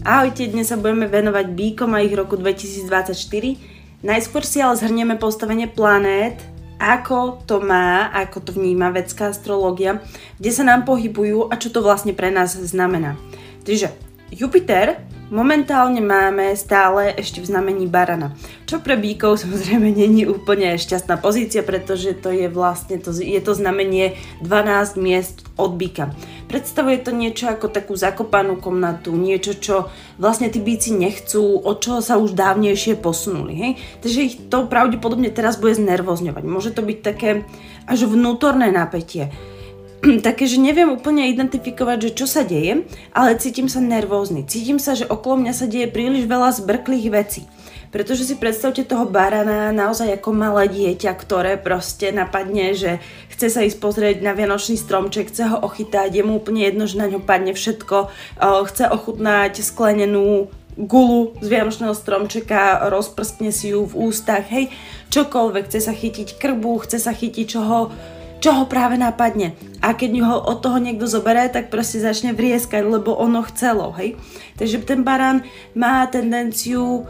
Ahojte, dnes sa budeme venovať bíkom a ich roku 2024. Najskôr si ale zhrnieme postavenie planét, ako to má, ako to vníma vedská astrológia, kde sa nám pohybujú a čo to vlastne pre nás znamená. Takže Jupiter Momentálne máme stále ešte v znamení barana, čo pre bíkov samozrejme není úplne šťastná pozícia, pretože to je vlastne to, je to znamenie 12 miest od bíka. Predstavuje to niečo ako takú zakopanú komnatu, niečo, čo vlastne tí bíci nechcú, od čoho sa už dávnejšie posunuli. Hej? Takže ich to pravdepodobne teraz bude znervozňovať. Môže to byť také až vnútorné napätie také, že neviem úplne identifikovať, že čo sa deje, ale cítim sa nervózny. Cítim sa, že okolo mňa sa deje príliš veľa zbrklých vecí. Pretože si predstavte toho barana naozaj ako malé dieťa, ktoré proste napadne, že chce sa ísť pozrieť na vianočný stromček, chce ho ochytať, je mu úplne jedno, že na ňo padne všetko, chce ochutnať sklenenú gulu z vianočného stromčeka, rozprskne si ju v ústach, hej, čokoľvek, chce sa chytiť krbu, chce sa chytiť čoho, čo ho práve napadne. A keď ho od toho niekto zoberie, tak proste začne vrieskať, lebo ono chcelo, hej. Takže ten barán má tendenciu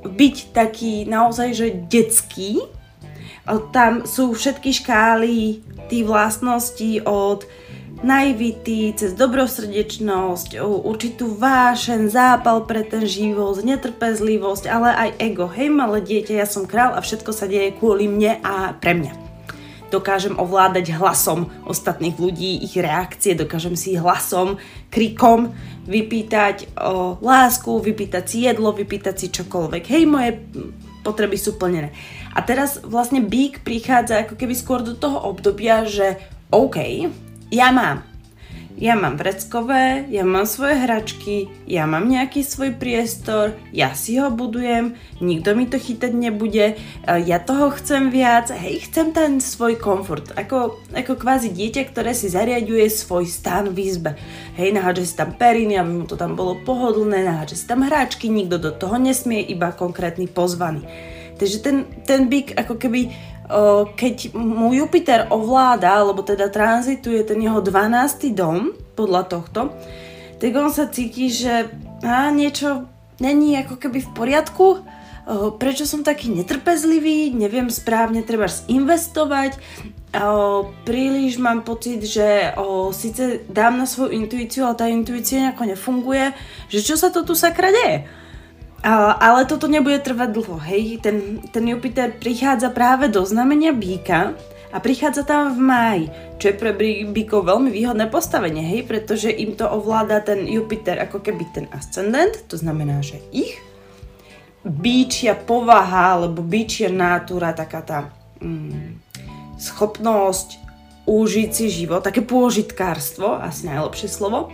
byť taký naozaj, že detský. Tam sú všetky škály tých vlastností od naivity, cez dobrosrdečnosť, určitú vášen, zápal pre ten život, netrpezlivosť, ale aj ego. Hej, malé dieťa, ja som král a všetko sa deje kvôli mne a pre mňa dokážem ovládať hlasom ostatných ľudí, ich reakcie, dokážem si hlasom, krikom vypýtať o lásku, vypýtať si jedlo, vypýtať si čokoľvek. Hej, moje potreby sú plnené. A teraz vlastne bík prichádza ako keby skôr do toho obdobia, že OK, ja mám ja mám vreckové, ja mám svoje hračky, ja mám nejaký svoj priestor, ja si ho budujem, nikto mi to chytať nebude, e, ja toho chcem viac, hej, chcem ten svoj komfort, ako, ako kvázi dieťa, ktoré si zariaduje svoj stan v izbe. Hej, nahádže si tam periny, aby mu to tam bolo pohodlné, nahádže si tam hráčky, nikto do toho nesmie, iba konkrétny pozvaný. Takže ten, ten byk ako keby keď mu Jupiter ovláda, alebo teda tranzituje ten jeho 12. dom, podľa tohto, tak on sa cíti, že á, niečo není ako keby v poriadku, prečo som taký netrpezlivý, neviem správne treba investovať, príliš mám pocit, že síce dám na svoju intuíciu, ale tá intuícia nejako nefunguje, že čo sa to tu sakra deje? Ale toto nebude trvať dlho, hej. Ten, ten Jupiter prichádza práve do znamenia býka a prichádza tam v máji, čo je pre bíkov veľmi výhodné postavenie, hej, pretože im to ovláda ten Jupiter ako keby ten ascendent, to znamená, že ich bíčia povaha, alebo bíčia natúra, taká tá mm, schopnosť užiť si život, také pôžitkárstvo, asi najlepšie slovo,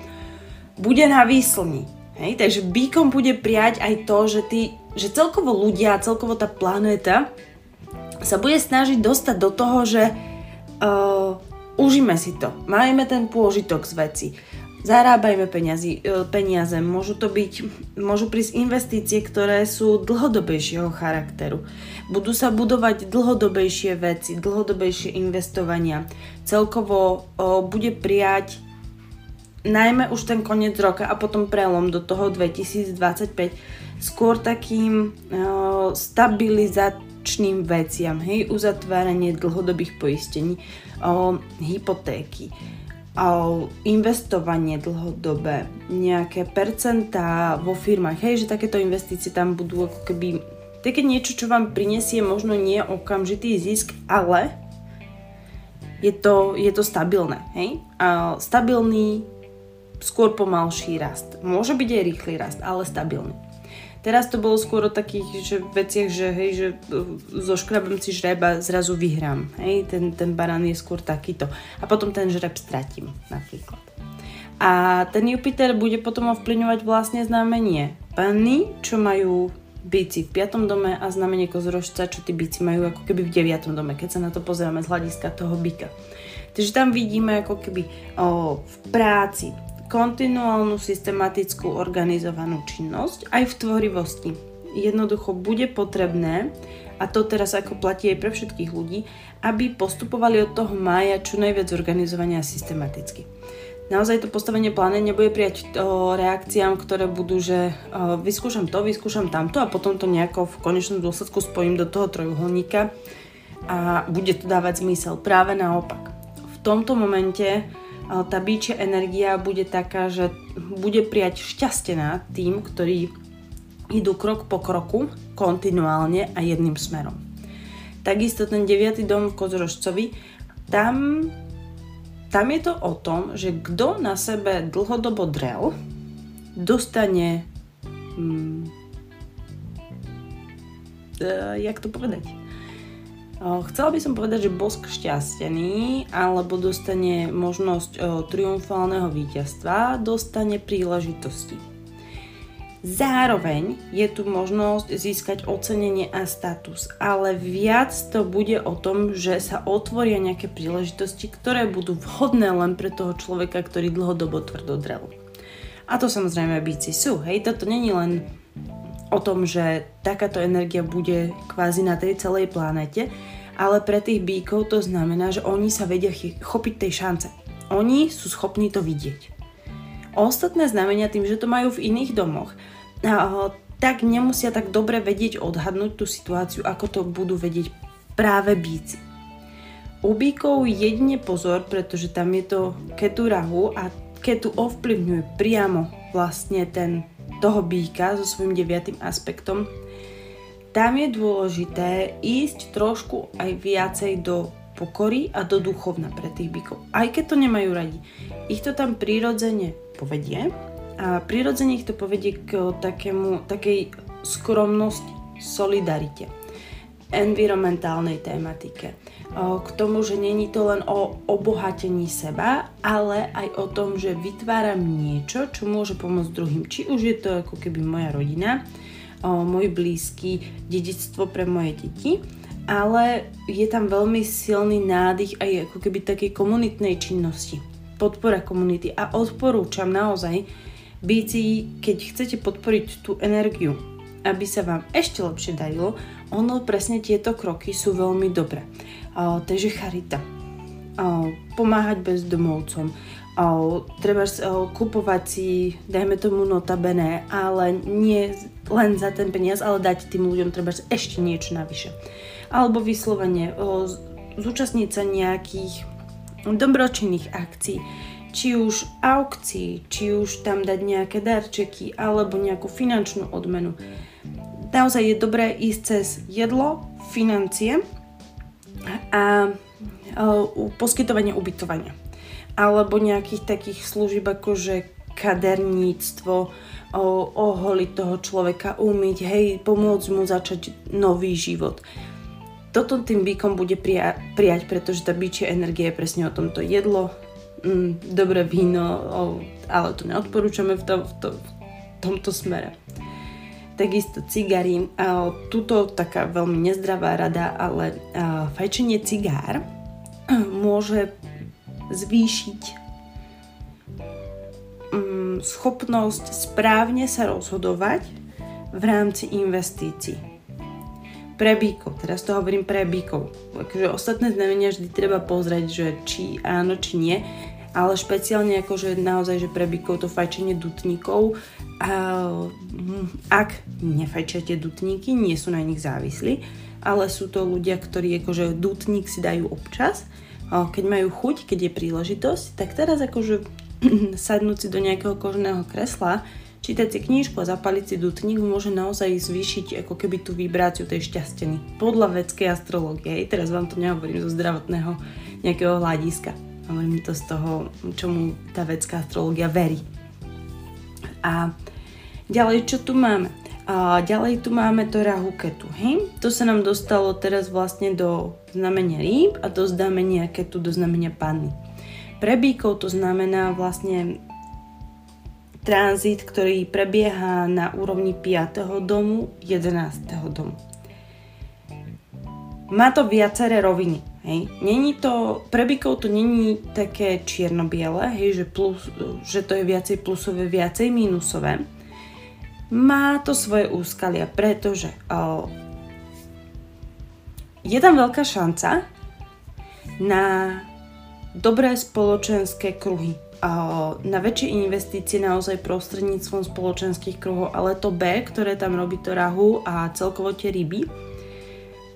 bude na výslni. Hej, takže bíkom bude prijať aj to, že, ty, že celkovo ľudia, celkovo tá planéta sa bude snažiť dostať do toho, že uh, užíme si to, majme ten pôžitok z veci, zarábajme peniazy, uh, peniaze, môžu to byť, môžu prísť investície, ktoré sú dlhodobejšieho charakteru. Budú sa budovať dlhodobejšie veci, dlhodobejšie investovania. Celkovo uh, bude prijať najmä už ten koniec roka a potom prelom do toho 2025 skôr takým uh, stabilizačným veciam, hej, uzatváranie dlhodobých poistení, uh, hypotéky, uh, investovanie dlhodobé, nejaké percentá vo firmách, hej, že takéto investície tam budú ako keby také niečo, čo vám prinesie možno nie okamžitý zisk, ale je to, je to stabilné, hej? A stabilný skôr pomalší rast. Môže byť aj rýchly rast, ale stabilný. Teraz to bolo skôr o takých že veciach, že hej, že e, zo škrabem si žreba zrazu vyhrám. Hej, ten, ten barán je skôr takýto. A potom ten žreb stratím napríklad. A ten Jupiter bude potom ovplyvňovať vlastne znamenie Panny, čo majú bíci v 5. dome a znamenie kozorožca, čo tí bíci majú ako keby v 9. dome, keď sa na to pozrieme z hľadiska toho byka. Takže tam vidíme ako keby o, v práci, kontinuálnu systematickú organizovanú činnosť aj v tvorivosti. Jednoducho bude potrebné, a to teraz ako platí aj pre všetkých ľudí, aby postupovali od toho mája čo najviac organizovania systematicky. naozaj to postavenie pláne nebude prijať o, reakciám, ktoré budú, že o, vyskúšam to, vyskúšam tamto a potom to nejako v konečnom dôsledku spojím do toho trojuholníka a bude to dávať zmysel. Práve naopak. V tomto momente tá bíčia energia bude taká, že bude prijať šťastená tým, ktorí idú krok po kroku, kontinuálne a jedným smerom. Takisto ten 9. dom v Kozorožcovi, tam tam je to o tom, že kto na sebe dlhodobo drel, dostane... Hmm, uh, jak to povedať? Chcela by som povedať, že bosk šťastený, alebo dostane možnosť triumfálneho víťazstva, dostane príležitosti. Zároveň je tu možnosť získať ocenenie a status, ale viac to bude o tom, že sa otvoria nejaké príležitosti, ktoré budú vhodné len pre toho človeka, ktorý dlhodobo tvrdo drel. A to samozrejme bíci sú, hej, toto není len o tom, že takáto energia bude kvázi na tej celej planete, ale pre tých bíkov to znamená, že oni sa vedia chopiť tej šance. Oni sú schopní to vidieť. Ostatné znamenia tým, že to majú v iných domoch, tak nemusia tak dobre vedieť odhadnúť tú situáciu, ako to budú vedieť práve bíci. U bíkov jedine pozor, pretože tam je to ketu rahu a ketu ovplyvňuje priamo vlastne ten, toho bíka so svojím deviatým aspektom. Tam je dôležité ísť trošku aj viacej do pokory a do duchovna pre tých bíkov. Aj keď to nemajú radi. Ich to tam prirodzene povedie, a prirodzene ich to povedie k takému, takej skromnosti, solidarite, environmentálnej tematike. K tomu, že není to len o obohatení seba, ale aj o tom, že vytváram niečo, čo môže pomôcť druhým. Či už je to ako keby moja rodina, môj blízky, dedictvo pre moje deti, ale je tam veľmi silný nádych aj ako keby takej komunitnej činnosti, podpora komunity a odporúčam naozaj Bíci, keď chcete podporiť tú energiu, aby sa vám ešte lepšie darilo, ono presne tieto kroky sú veľmi dobré. Takže charita, pomáhať bezdomovcom, treba uh, kupovať si, dajme tomu notabene, ale nie len za ten peniaz, ale dať tým ľuďom treba ešte niečo navyše. Alebo vyslovene uh, zúčastniť sa nejakých dobročinných akcií, či už aukcií, či už tam dať nejaké darčeky alebo nejakú finančnú odmenu. Naozaj je dobré ísť cez jedlo, financie a poskytovanie ubytovania. Alebo nejakých takých služieb ako že kaderníctvo, oholiť toho človeka, umyť, hej, pomôcť mu začať nový život. Toto tým bykom bude prija- prijať, pretože tá byčia energia je presne o tomto jedlo, mm, dobré víno, ale to neodporúčame v, to, v, to, v tomto smere. Takisto cigary, tuto taká veľmi nezdravá rada, ale fajčenie cigár môže zvýšiť mm, schopnosť správne sa rozhodovať v rámci investícií. Pre bíkov, teraz to hovorím pre bíkov. Takže ostatné znamenia vždy treba pozrieť, že či áno, či nie ale špeciálne akože naozaj, že pre bykov to fajčenie dutníkov, hm, ak nefajčete dutníky, nie sú na nich závislí, ale sú to ľudia, ktorí akože dutník si dajú občas, keď majú chuť, keď je príležitosť, tak teraz akože sadnúť si do nejakého kožného kresla, čítať si knížku a zapaliť si dutník môže naozaj zvýšiť ako keby tú vibráciu tej šťasteny. Podľa vedskej astrológie, teraz vám to nehovorím zo zdravotného nejakého hľadiska. Hovorím to z toho, čomu tá vedská astrológia verí. A ďalej, čo tu máme? A ďalej tu máme to rahuketu, hej? To sa nám dostalo teraz vlastne do znamenia rýb a do znamenia ketu, do znamenia panny. Pre bíkov to znamená vlastne tranzit, ktorý prebieha na úrovni 5. domu, 11. domu. Má to viaceré roviny. Hej. Není to, pre bykov to není také čierno-biele, hej, že, plus, že to je viacej plusové, viacej mínusové. Má to svoje úskalia, pretože o, je tam veľká šanca na dobré spoločenské kruhy. Na väčšie investície naozaj prostredníctvom spoločenských kruhov, ale to B, ktoré tam robí to rahu a celkovo tie ryby,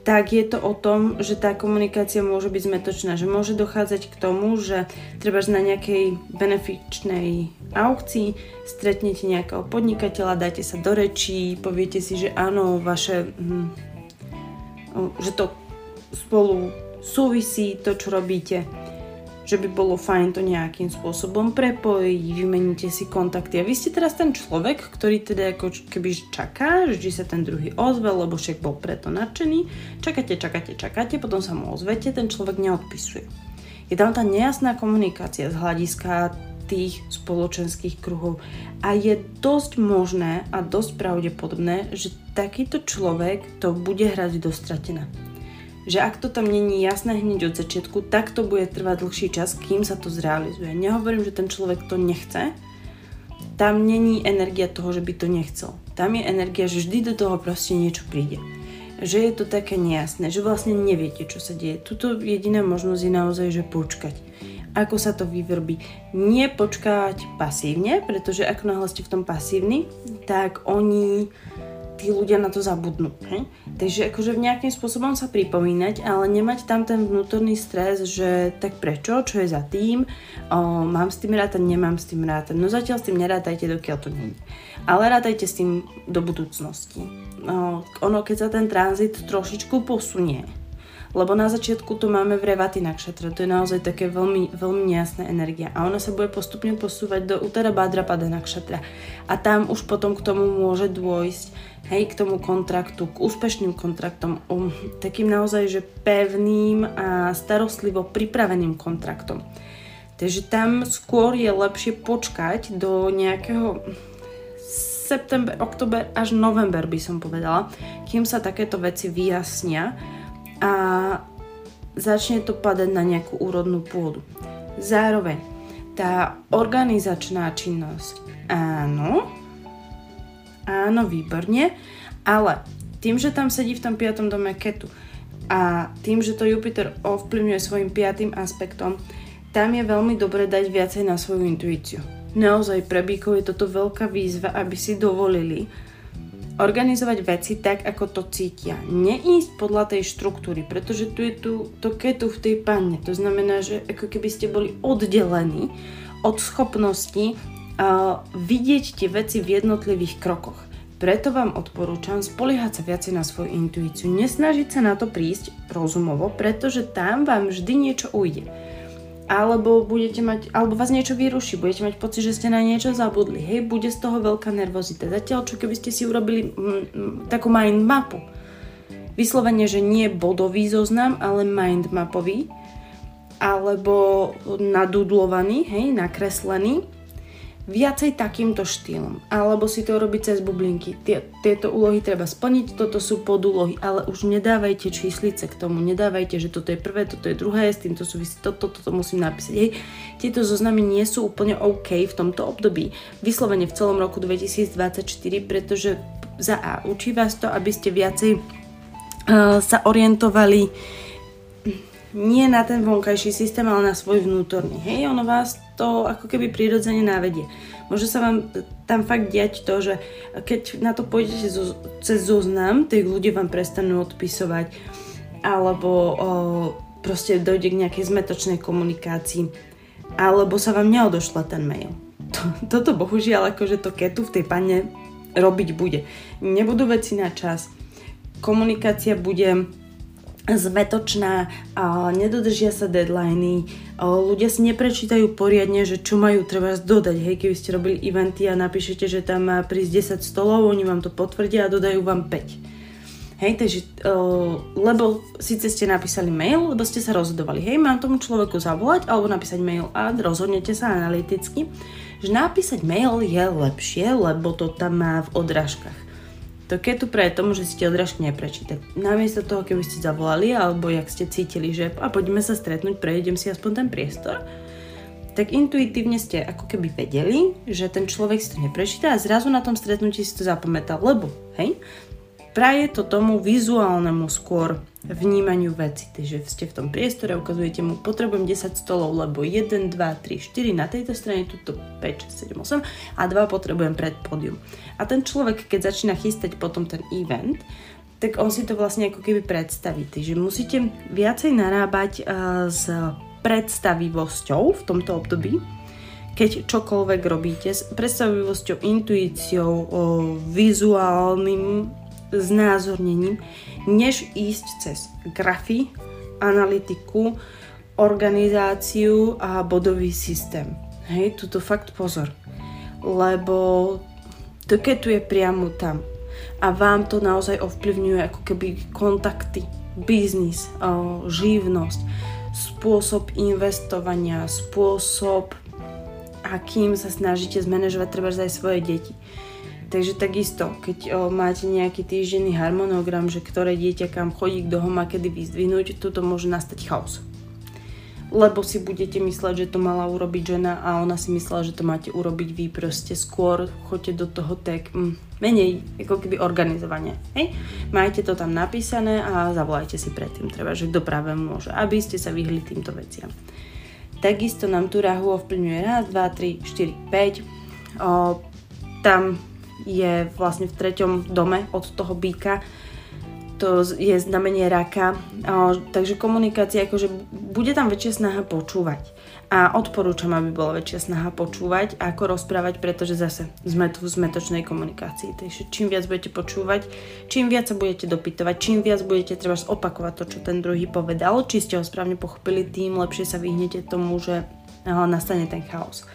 tak je to o tom, že tá komunikácia môže byť zmetočná, že môže dochádzať k tomu, že treba na nejakej benefičnej aukcii stretnete nejakého podnikateľa, dáte sa do rečí, poviete si, že áno, vaše, hm, že to spolu súvisí, to, čo robíte že by bolo fajn to nejakým spôsobom prepojiť, vymeníte si kontakty. A vy ste teraz ten človek, ktorý teda ako keby čaká, že či sa ten druhý ozve, lebo však bol preto nadšený. Čakáte, čakáte, čakáte, potom sa mu ozvete, ten človek neodpisuje. Je tam tá nejasná komunikácia z hľadiska tých spoločenských kruhov. A je dosť možné a dosť pravdepodobné, že takýto človek to bude hrať dostratená že ak to tam není jasné hneď od začiatku, tak to bude trvať dlhší čas, kým sa to zrealizuje. Nehovorím, že ten človek to nechce, tam není energia toho, že by to nechcel. Tam je energia, že vždy do toho proste niečo príde. Že je to také nejasné, že vlastne neviete, čo sa deje. Tuto jediná možnosť je naozaj, že počkať. Ako sa to vyvrbí. Nie počkať pasívne, pretože ako náhle ste v tom pasívni, tak oni tí ľudia na to zabudnú. He? Takže akože v nejakým spôsobom sa pripomínať, ale nemať tam ten vnútorný stres, že tak prečo, čo je za tým, o, mám s tým rátať, nemám s tým rátať. No zatiaľ s tým nerátajte, dokiaľ to nie. Ale rátajte s tým do budúcnosti. O, ono, keď sa ten tranzit trošičku posunie, lebo na začiatku to máme v Revati Nakšatra, to je naozaj také veľmi, veľmi nejasná energia. A ona sa bude postupne posúvať do Utara Bhadrapada Nakšatra a tam už potom k tomu môže dôjsť hej, k tomu kontraktu, k úspešným kontraktom, um, takým naozaj, že pevným a starostlivo pripraveným kontraktom. Takže tam skôr je lepšie počkať do nejakého september, oktober až november by som povedala, kým sa takéto veci vyjasnia a začne to padať na nejakú úrodnú pôdu. Zároveň tá organizačná činnosť, áno, áno, výborne, ale tým, že tam sedí v tom piatom dome ketu a tým, že to Jupiter ovplyvňuje svojim piatým aspektom, tam je veľmi dobre dať viacej na svoju intuíciu. Naozaj pre bíkov je toto veľká výzva, aby si dovolili organizovať veci tak, ako to cítia. Neísť podľa tej štruktúry, pretože tu je tu, to ketu v tej panne. To znamená, že ako keby ste boli oddelení od schopnosti uh, vidieť tie veci v jednotlivých krokoch. Preto vám odporúčam spoliehať sa viacej na svoju intuíciu. Nesnažiť sa na to prísť rozumovo, pretože tam vám vždy niečo ujde alebo budete mať, alebo vás niečo vyruší, budete mať pocit, že ste na niečo zabudli, hej, bude z toho veľká nervozita. Zatiaľ, čo keby ste si urobili mm, mm, takú mind mapu, vyslovene, že nie bodový zoznam, ale mind mapový, alebo nadudlovaný, hej, nakreslený, viacej takýmto štýlom. Alebo si to robiť cez bublinky. Tieto úlohy treba splniť, toto sú podúlohy, ale už nedávajte číslice k tomu, nedávajte, že toto je prvé, toto je druhé, s týmto súvisí toto, toto musím napísať. Hej. Tieto zoznamy nie sú úplne OK v tomto období. Vyslovene v celom roku 2024, pretože za A učí vás to, aby ste viacej uh, sa orientovali nie na ten vonkajší systém, ale na svoj vnútorný. Hej, ono vás to ako keby prirodzene návedie. Môže sa vám tam fakt diať to, že keď na to pôjdete zo, cez zoznam, tak ľudia vám prestanú odpisovať alebo o, proste dojde k nejakej zmetočnej komunikácii alebo sa vám neodošla ten mail. To, toto bohužiaľ akože to ketu v tej pane robiť bude. Nebudú veci na čas, komunikácia bude zmetočná, nedodržia sa deadliny, ľudia si neprečítajú poriadne, že čo majú treba dodať. Hej, keby ste robili eventy a napíšete, že tam má prísť 10 stolov, oni vám to potvrdia a dodajú vám 5. Hej, takže, uh, lebo síce ste napísali mail, lebo ste sa rozhodovali, hej, mám tomu človeku zavolať alebo napísať mail a rozhodnete sa analyticky, že napísať mail je lepšie, lebo to tam má v odrážkach to keď tu pre tomu, že ste odrážky neprečítať. Namiesto toho, keby ste zavolali, alebo jak ste cítili, že a poďme sa stretnúť, prejdem si aspoň ten priestor, tak intuitívne ste ako keby vedeli, že ten človek si to neprečíta a zrazu na tom stretnutí si to zapamätal, lebo, hej, praje to tomu vizuálnemu skôr vnímaniu veci. Takže ste v tom priestore, ukazujete mu, potrebujem 10 stolov, lebo 1, 2, 3, 4 na tejto strane, tuto 5, 6, 7, 8 a 2 potrebujem pred pódium. A ten človek, keď začína chystať potom ten event, tak on si to vlastne ako keby predstaví. Takže musíte viacej narábať uh, s predstavivosťou v tomto období, keď čokoľvek robíte, s predstavivosťou, intuíciou, vizuálnym znázornením, než ísť cez grafy, analytiku, organizáciu a bodový systém. Hej, tuto fakt pozor. Lebo to keď tu je priamo tam a vám to naozaj ovplyvňuje ako keby kontakty, biznis, živnosť, spôsob investovania, spôsob, akým sa snažíte zmanéžovať treba aj svoje deti. Takže takisto, keď o, máte nejaký týždenný harmonogram, že ktoré dieťa kam chodí, kto ho má kedy vyzdvihnúť, toto môže nastať chaos. Lebo si budete mysleť, že to mala urobiť žena a ona si myslela, že to máte urobiť vy proste skôr, choďte do toho tak mm, menej ako keby organizovanie. Hej? Majte to tam napísané a zavolajte si predtým, treba, že kto práve môže, aby ste sa vyhli týmto veciam. Takisto nám tu rahu ovplyvňuje raz, 2, 3, 4, 5. O, tam je vlastne v treťom dome od toho býka. To je znamenie raka. Takže komunikácia, akože bude tam väčšia snaha počúvať. A odporúčam, aby bola väčšia snaha počúvať, ako rozprávať, pretože zase sme tu v zmetočnej komunikácii. Takže čím viac budete počúvať, čím viac sa budete dopytovať, čím viac budete treba opakovať to, čo ten druhý povedal, či ste ho správne pochopili, tým lepšie sa vyhnete tomu, že nastane ten chaos.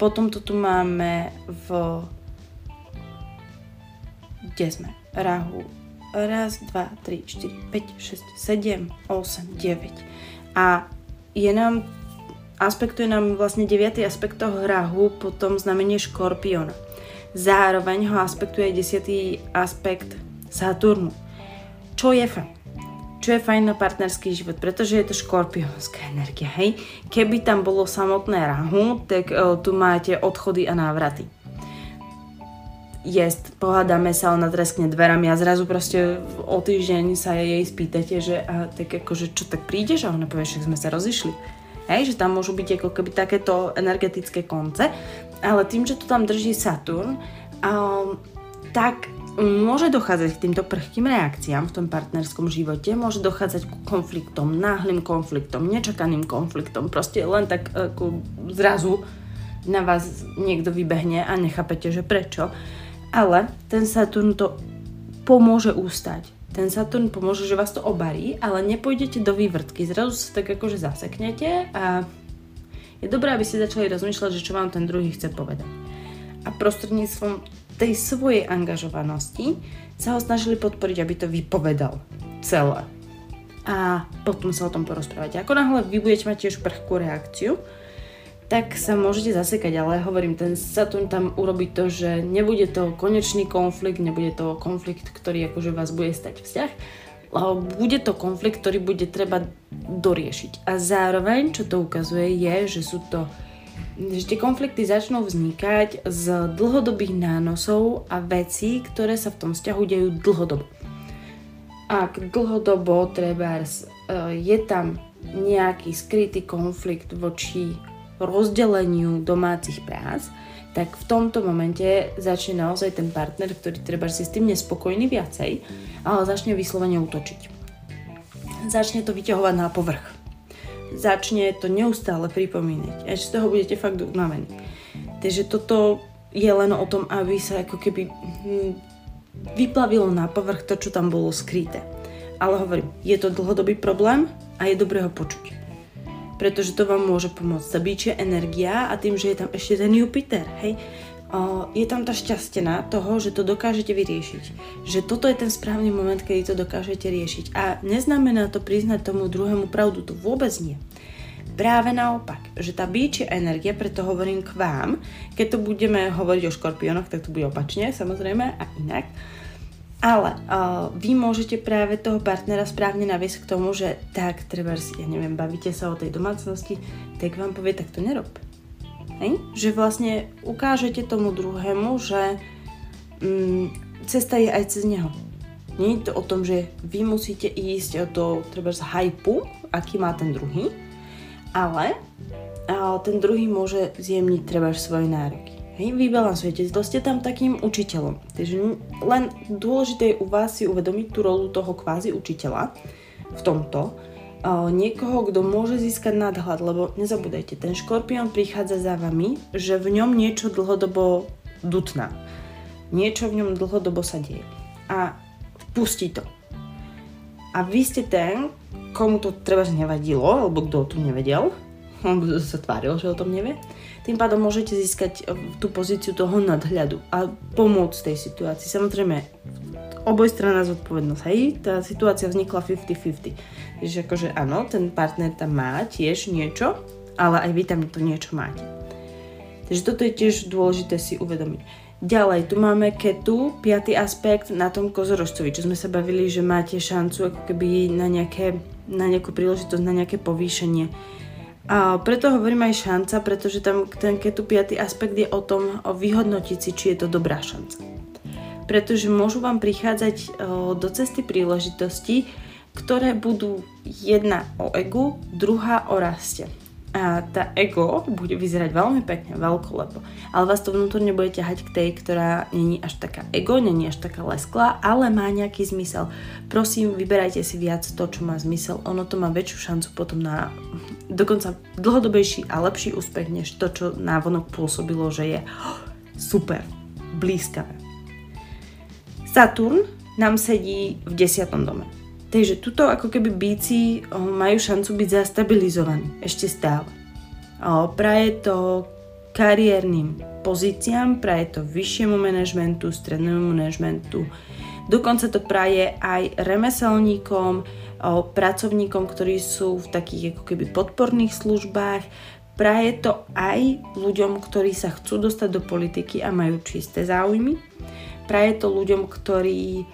Potom to tu máme v kde sme? Rahu. Raz, dva, tri, štyri, 5, 6, 7, 8, 9. A je nám, aspektuje nám vlastne 9. aspekt toho rahu, potom znamenie škorpiona. Zároveň ho aspektuje 10. aspekt Saturnu. Čo je fajn? Čo je fajn na partnerský život? Pretože je to škorpionská energia, hej? Keby tam bolo samotné rahu, tak o, tu máte odchody a návraty jest, pohádame sa, ona treskne dverami a zrazu proste o týždeň sa jej spýtate, že a, tak akože čo, tak prídeš? A ona povie, že sme sa rozišli. Hej, že tam môžu byť ako keby takéto energetické konce, ale tým, že to tam drží Saturn, um, tak môže dochádzať k týmto prchkým reakciám v tom partnerskom živote, môže dochádzať k konfliktom, náhlým konfliktom, nečakaným konfliktom, proste len tak ako zrazu na vás niekto vybehne a nechápete, že prečo. Ale ten Saturn to pomôže ústať. Ten Saturn pomôže, že vás to obarí, ale nepôjdete do vývrtky. Zrazu sa tak akože zaseknete a je dobré, aby ste začali rozmýšľať, že čo vám ten druhý chce povedať. A prostredníctvom tej svojej angažovanosti sa ho snažili podporiť, aby to vypovedal celé. A potom sa o tom porozprávať. Ako náhle vy budete mať tiež prchkú reakciu, tak sa môžete zasekať, ale hovorím, ten Saturn tam urobí to, že nebude to konečný konflikt, nebude to konflikt, ktorý akože vás bude stať vzťah, ale bude to konflikt, ktorý bude treba doriešiť. A zároveň, čo to ukazuje, je, že sú to že tie konflikty začnú vznikať z dlhodobých nánosov a vecí, ktoré sa v tom vzťahu dejú dlhodobo. Ak dlhodobo treba e, je tam nejaký skrytý konflikt voči rozdeleniu domácich prác, tak v tomto momente začne naozaj ten partner, ktorý treba si s tým nespokojný viacej, ale začne vyslovene útočiť. Začne to vyťahovať na povrch. Začne to neustále pripomínať, až z toho budete fakt unavení. Takže toto je len o tom, aby sa ako keby hm, vyplavilo na povrch to, čo tam bolo skryté. Ale hovorím, je to dlhodobý problém a je dobré ho počuť pretože to vám môže pomôcť. Tá byčia energia a tým, že je tam ešte ten Jupiter, hej, je tam tá šťastená toho, že to dokážete vyriešiť. Že toto je ten správny moment, kedy to dokážete riešiť. A neznamená to priznať tomu druhému pravdu, to vôbec nie. Práve naopak, že tá bíčia energia, preto hovorím k vám, keď to budeme hovoriť o škorpiónoch, tak to bude opačne, samozrejme, a inak. Uh, ale uh, vy môžete práve toho partnera správne naviesť k tomu, že tak, treba ja neviem, bavíte sa o tej domácnosti, tak vám povie, tak to nerob. Hej? Že vlastne ukážete tomu druhému, že mm, cesta je aj cez neho. Nie je to o tom, že vy musíte ísť do treba z hypu, aký má ten druhý, ale ten druhý môže zjemniť treba svoje nároky. Hej, vybalansujete, to ste tam takým učiteľom. Takže len dôležité je u vás si uvedomiť tú rolu toho kvázi učiteľa v tomto. Niekoho, kto môže získať nadhľad, lebo nezabudajte, ten škorpión prichádza za vami, že v ňom niečo dlhodobo dutná. Niečo v ňom dlhodobo sa deje. A pustí to. A vy ste ten, komu to treba nevadilo, alebo kto tu nevedel, on sa tváril, že o tom nevie, tým pádom môžete získať eh, tú pozíciu toho nadhľadu a pomôcť tej situácii. Samozrejme, obojstranná zodpovednosť, hej, tá situácia vznikla 50-50. Takže akože áno, ten partner tam má tiež niečo, ale aj vy tam to niečo máte. Takže toto je tiež dôležité si uvedomiť. Ďalej, tu máme ketu, piatý aspekt na tom kozorožcovi, čo sme sa bavili, že máte šancu ako keby na, nejaké, na nejakú príležitosť, na nejaké povýšenie a preto hovorím aj šanca, pretože tam ten ketu piatý aspekt je o tom o vyhodnotiť si, či je to dobrá šanca. Pretože môžu vám prichádzať do cesty príležitosti, ktoré budú jedna o egu, druhá o raste a tá ego bude vyzerať veľmi pekne, lepo. ale vás to vnútorne bude ťahať k tej, ktorá není až taká ego, není až taká lesklá, ale má nejaký zmysel. Prosím, vyberajte si viac to, čo má zmysel, ono to má väčšiu šancu potom na dokonca dlhodobejší a lepší úspech, než to, čo návonok pôsobilo, že je super, blízkavé. Saturn nám sedí v desiatom dome. Takže tuto ako keby bíci majú šancu byť zastabilizovaní ešte stále. Praje to kariérnym pozíciám, praje to vyššiemu manažmentu, strednému manažmentu, dokonca to praje aj remeselníkom, pracovníkom, ktorí sú v takých ako keby podporných službách, praje to aj ľuďom, ktorí sa chcú dostať do politiky a majú čisté záujmy, praje to ľuďom, ktorí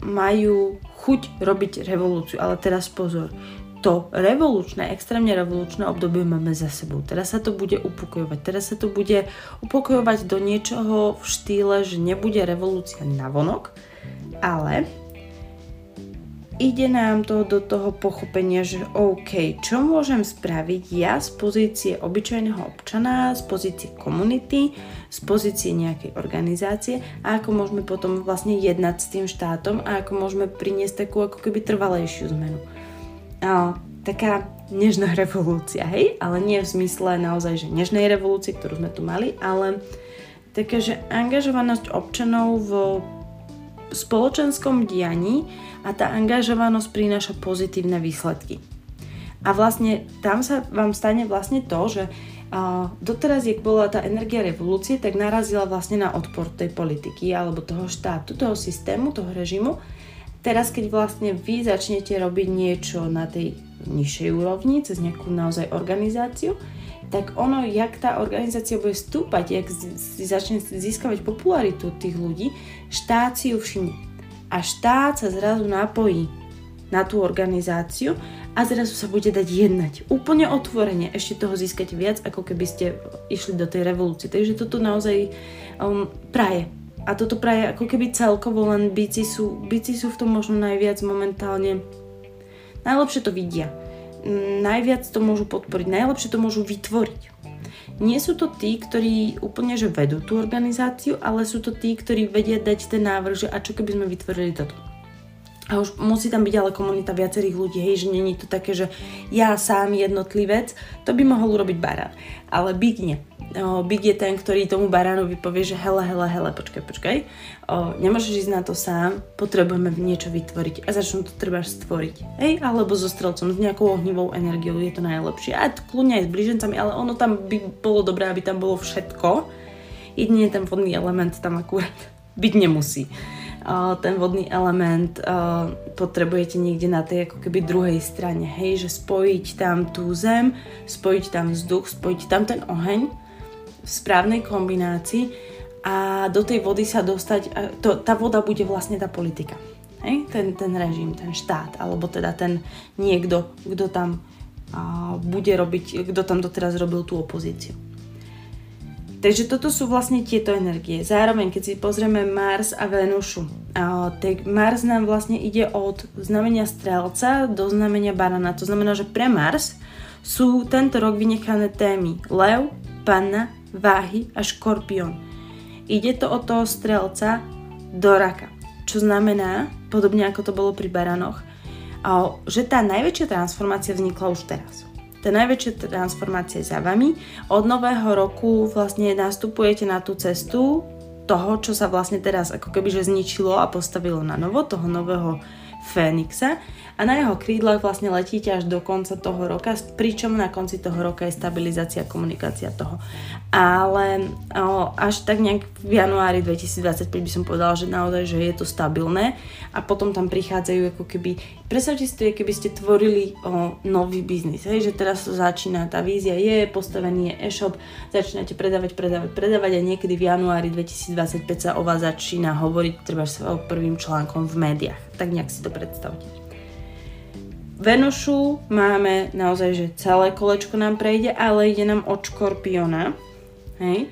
majú chuť robiť revolúciu. Ale teraz pozor, to revolučné, extrémne revolučné obdobie máme za sebou. Teraz sa to bude upokojovať. Teraz sa to bude upokojovať do niečoho v štýle, že nebude revolúcia navonok, ale ide nám to do toho pochopenia, že OK, čo môžem spraviť ja z pozície obyčajného občana, z pozície komunity, z pozície nejakej organizácie a ako môžeme potom vlastne jednať s tým štátom a ako môžeme priniesť takú ako keby trvalejšiu zmenu. A, taká nežná revolúcia, hej? Ale nie v zmysle naozaj, že nežnej revolúcie, ktorú sme tu mali, ale taká, že angažovanosť občanov v spoločenskom dianí a tá angažovanosť prináša pozitívne výsledky. A vlastne tam sa vám stane vlastne to, že a doteraz, jak bola tá energia revolúcie, tak narazila vlastne na odpor tej politiky alebo toho štátu, toho systému, toho režimu. Teraz, keď vlastne vy začnete robiť niečo na tej nižšej úrovni, cez nejakú naozaj organizáciu, tak ono, jak tá organizácia bude stúpať, jak si začne získavať popularitu tých ľudí, štát si ju všimne a štát sa zrazu napojí na tú organizáciu a zrazu sa bude dať jednať. Úplne otvorene, ešte toho získať viac, ako keby ste išli do tej revolúcie. Takže toto naozaj um, praje. A toto praje ako keby celkovo, len bici sú, bici sú v tom možno najviac momentálne. Najlepšie to vidia. Najviac to môžu podporiť, najlepšie to môžu vytvoriť nie sú to tí, ktorí úplne že vedú tú organizáciu, ale sú to tí, ktorí vedia dať ten návrh, že a čo keby sme vytvorili toto. A už musí tam byť ale komunita viacerých ľudí, hej, že není to také, že ja sám jednotlivec, to by mohol urobiť barán. Ale byť nie. O, byť je ten, ktorý tomu baránovi povie, že hele, hele, hele, počkaj, počkaj. O, nemôžeš ísť na to sám, potrebujeme niečo vytvoriť a začnú to treba stvoriť. Hej, alebo so strelcom, s nejakou ohnivou energiou je to najlepšie. A kľudne aj s blížencami, ale ono tam by bolo dobré, aby tam bolo všetko. Jedine ten vodný element tam akurát byť nemusí ten vodný element potrebujete niekde na tej ako keby druhej strane, hej, že spojiť tam tú zem, spojiť tam vzduch, spojiť tam ten oheň v správnej kombinácii a do tej vody sa dostať, to, tá voda bude vlastne tá politika. Hej? Ten, ten režim, ten štát, alebo teda ten niekto, kto tam a, bude robiť, kto tam doteraz robil tú opozíciu. Takže toto sú vlastne tieto energie. Zároveň, keď si pozrieme Mars a Venušu, tak Mars nám vlastne ide od znamenia Strelca do znamenia Barana. To znamená, že pre Mars sú tento rok vynechané témy Lev, Panna, Váhy a Škorpión. Ide to od toho Strelca do Raka. Čo znamená, podobne ako to bolo pri Baranoch, že tá najväčšia transformácia vznikla už teraz. Tá najväčšia transformácia je za vami. Od nového roku vlastne nastupujete na tú cestu toho, čo sa vlastne teraz ako keby že zničilo a postavilo na novo, toho nového Fénixa a na jeho krídlach vlastne letíte až do konca toho roka, pričom na konci toho roka je stabilizácia komunikácia toho. Ale o, až tak nejak v januári 2025 by som povedala, že naozaj, že je to stabilné a potom tam prichádzajú ako keby, predstavte si to, keby ste tvorili o, nový biznis, hej, že teraz to začína, tá vízia je, postavený je e-shop, začínate predávať, predávať, predávať a niekedy v januári 2025 sa o vás začína hovoriť treba sa prvým článkom v médiách. Tak nejak si to predstavte. Venušu máme naozaj, že celé kolečko nám prejde, ale ide nám od škorpiona. Hej?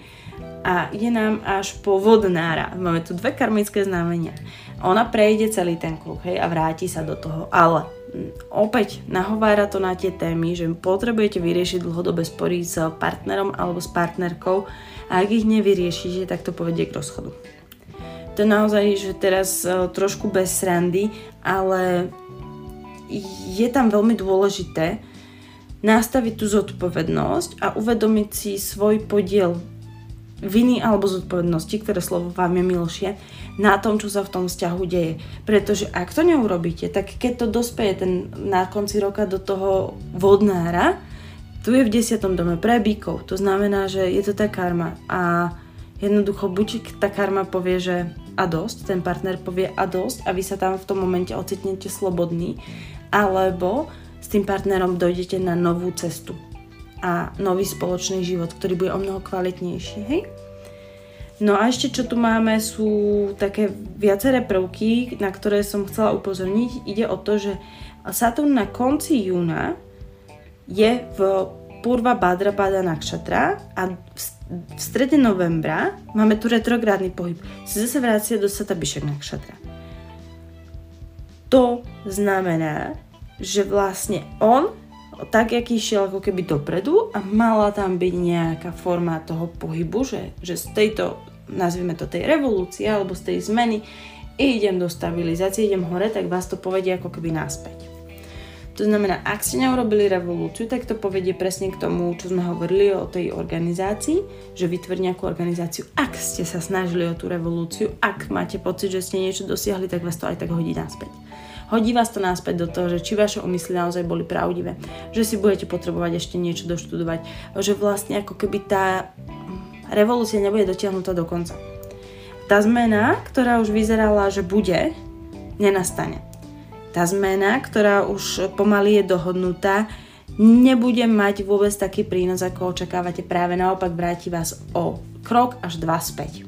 A ide nám až po vodnára. Máme tu dve karmické znamenia. Ona prejde celý ten kruh hej, a vráti sa do toho. Ale mm, opäť nahovára to na tie témy, že potrebujete vyriešiť dlhodobé spory s partnerom alebo s partnerkou a ak ich nevyriešite, tak to povedie k rozchodu. To naozaj, že teraz uh, trošku bez srandy, ale je tam veľmi dôležité nastaviť tú zodpovednosť a uvedomiť si svoj podiel viny alebo zodpovednosti, ktoré slovo vám je milšie, na tom, čo sa v tom vzťahu deje. Pretože ak to neurobíte, tak keď to dospeje ten, na konci roka do toho vodnára, tu je v desiatom dome pre bíkov. To znamená, že je to tá karma. A jednoducho buď tá karma povie, že a dosť, ten partner povie a dosť a vy sa tam v tom momente ocitnete slobodný alebo s tým partnerom dojdete na novú cestu a nový spoločný život, ktorý bude o mnoho kvalitnejší, hej? No a ešte čo tu máme sú také viaceré prvky, na ktoré som chcela upozorniť. Ide o to, že Saturn na konci júna je v Purva Badrapada Nakshatra a v strede novembra máme tu retrográdny pohyb. Si zase vracia do Satabishak Nakshatra. To znamená, že vlastne on tak, aký išiel ako keby dopredu a mala tam byť nejaká forma toho pohybu, že, že z tejto, nazvime to tej revolúcie alebo z tej zmeny, idem do stabilizácie, idem hore, tak vás to povedie ako keby naspäť. To znamená, ak ste neurobili revolúciu, tak to povedie presne k tomu, čo sme hovorili o tej organizácii, že vytvoriť nejakú organizáciu. Ak ste sa snažili o tú revolúciu, ak máte pocit, že ste niečo dosiahli, tak vás to aj tak hodí naspäť. Hodí vás to naspäť do toho, že či vaše úmysly naozaj boli pravdivé, že si budete potrebovať ešte niečo doštudovať, že vlastne ako keby tá revolúcia nebude dotiahnutá do konca. Tá zmena, ktorá už vyzerala, že bude, nenastane tá zmena, ktorá už pomaly je dohodnutá, nebude mať vôbec taký prínos, ako očakávate. Práve naopak vráti vás o krok až dva späť.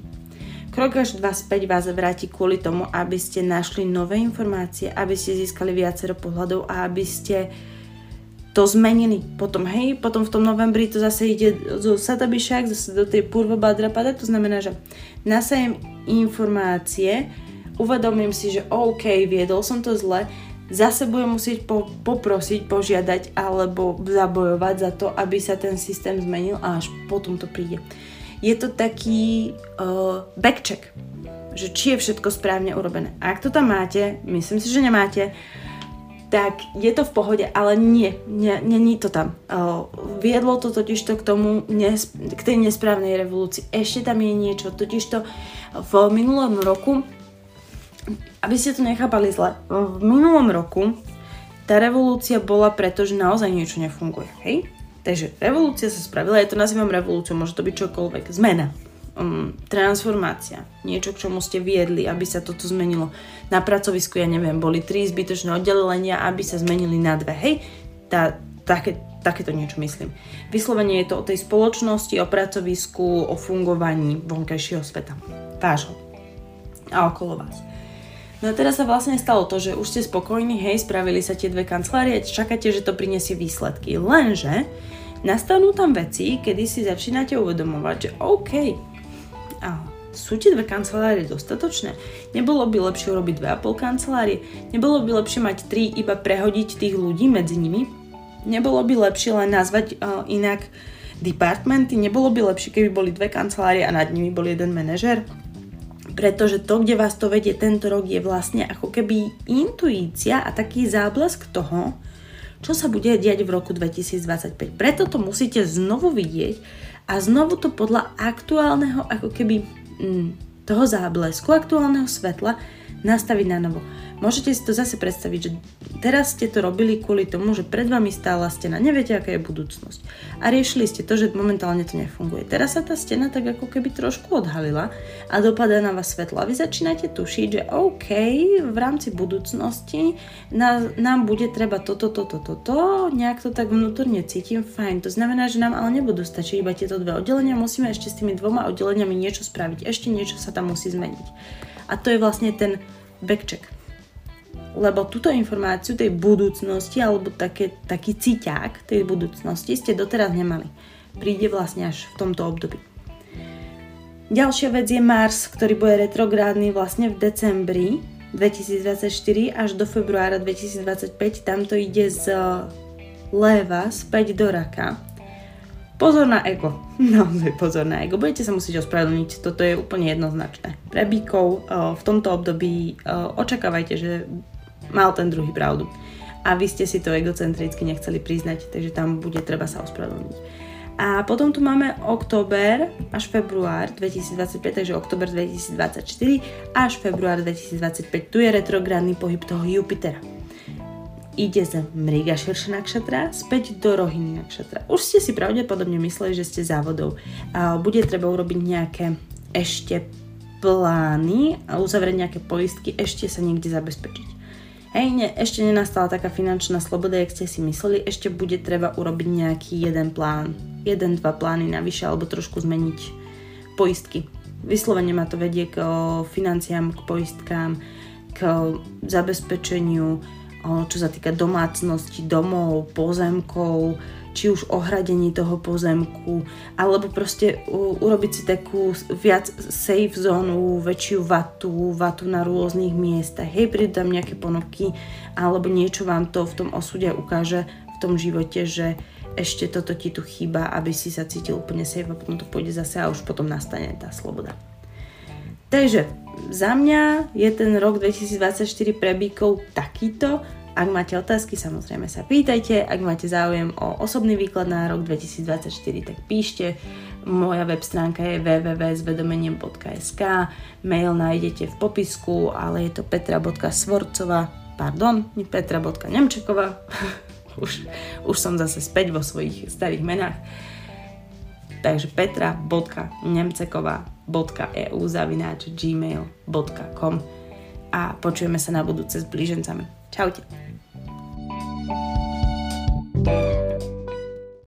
Krok až dva späť vás vráti kvôli tomu, aby ste našli nové informácie, aby ste získali viacero pohľadov a aby ste to zmenili. Potom, hej, potom v tom novembri to zase ide zo Satabišák, zase do tej Purva Badrapada, to znamená, že nasajem informácie, uvedomím si, že OK, viedol som to zle, zase budem musieť po, poprosiť, požiadať alebo zabojovať za to, aby sa ten systém zmenil a až potom to príde. Je to taký uh, backcheck, že či je všetko správne urobené. Ak to tam máte, myslím si, že nemáte, tak je to v pohode, ale nie, není to tam. Uh, viedlo to totižto k tomu, nes, k tej nesprávnej revolúcii. Ešte tam je niečo, totižto v minulom roku aby ste to nechápali zle, v minulom roku tá revolúcia bola preto, že naozaj niečo nefunguje, hej? Takže revolúcia sa spravila, ja to nazývam revolúciou, môže to byť čokoľvek, zmena, um, transformácia, niečo, k čomu ste viedli, aby sa toto zmenilo. Na pracovisku, ja neviem, boli tri zbytočné oddelenia, aby sa zmenili na dve, hej? Tá, také, takéto niečo myslím. Vyslovene je to o tej spoločnosti, o pracovisku, o fungovaní vonkajšieho sveta, vášho a okolo vás. No a teraz sa vlastne stalo to, že už ste spokojní, hej, spravili sa tie dve kancelárie, čakáte, že to prinesie výsledky. Lenže nastanú tam veci, kedy si začínate uvedomovať, že OK, a sú tie dve kancelárie dostatočné? Nebolo by lepšie urobiť dve a pol kancelárie? Nebolo by lepšie mať tri, iba prehodiť tých ľudí medzi nimi? Nebolo by lepšie len nazvať uh, inak departmenty? Nebolo by lepšie, keby boli dve kancelárie a nad nimi bol jeden manažer? Pretože to, kde vás to vedie tento rok, je vlastne ako keby intuícia a taký záblesk toho, čo sa bude diať v roku 2025. Preto to musíte znovu vidieť a znovu to podľa aktuálneho, ako keby mm, toho záblesku, aktuálneho svetla nastaviť na novo. Môžete si to zase predstaviť, že teraz ste to robili kvôli tomu, že pred vami stála stena, neviete, aká je budúcnosť. A riešili ste to, že momentálne to nefunguje. Teraz sa tá stena tak ako keby trošku odhalila a dopadá na vás svetlo. A vy začínate tušiť, že OK, v rámci budúcnosti nám bude treba toto, toto, toto, nejak to tak vnútorne cítim, fajn. To znamená, že nám ale nebudú stačiť iba tieto dve oddelenia, musíme ešte s tými dvoma oddeleniami niečo spraviť, ešte niečo sa tam musí zmeniť. A to je vlastne ten backcheck lebo túto informáciu tej budúcnosti alebo také, taký cíťák tej budúcnosti ste doteraz nemali. Príde vlastne až v tomto období. Ďalšia vec je Mars, ktorý bude retrográdny vlastne v decembri 2024 až do februára 2025. Tamto ide z Leva späť do Raka. Pozor na ego. Naozaj pozor na ego. Budete sa musieť ospravedlniť, toto je úplne jednoznačné. Pre bíkov v tomto období očakávajte, že mal ten druhý pravdu. A vy ste si to egocentricky nechceli priznať, takže tam bude treba sa ospravedlniť. A potom tu máme október až február 2025, takže október 2024 až február 2025. Tu je retrográdny pohyb toho Jupitera. Ide z Mriga Širša Nakšatra späť do Rohiny Nakšatra. Už ste si pravdepodobne mysleli, že ste závodov. Bude treba urobiť nejaké ešte plány a uzavrieť nejaké poistky, ešte sa niekde zabezpečiť. Hej, ne, ešte nenastala taká finančná sloboda, jak ste si mysleli, ešte bude treba urobiť nejaký jeden plán, jeden, dva plány navyše alebo trošku zmeniť poistky. Vyslovene ma to vedie k financiám, k poistkám, k zabezpečeniu, čo sa týka domácnosti, domov, pozemkov, či už ohradení toho pozemku, alebo proste urobiť si takú viac safe zónu, väčšiu vatu, vatu na rôznych miestach. Hej, prídu tam nejaké ponuky, alebo niečo vám to v tom osude ukáže v tom živote, že ešte toto ti tu chýba, aby si sa cítil úplne safe a potom to pôjde zase a už potom nastane tá sloboda. Takže za mňa je ten rok 2024 pre bíkov takýto, ak máte otázky, samozrejme sa pýtajte. Ak máte záujem o osobný výklad na rok 2024, tak píšte. Moja web stránka je www.zvedomeniem.sk Mail nájdete v popisku, ale je to petra.svorcova pardon, petra.nemčeková už, už som zase späť vo svojich starých menách. Takže .eu zavináč gmail.com a počujeme sa na budúce s blížencami. Čaute. thank you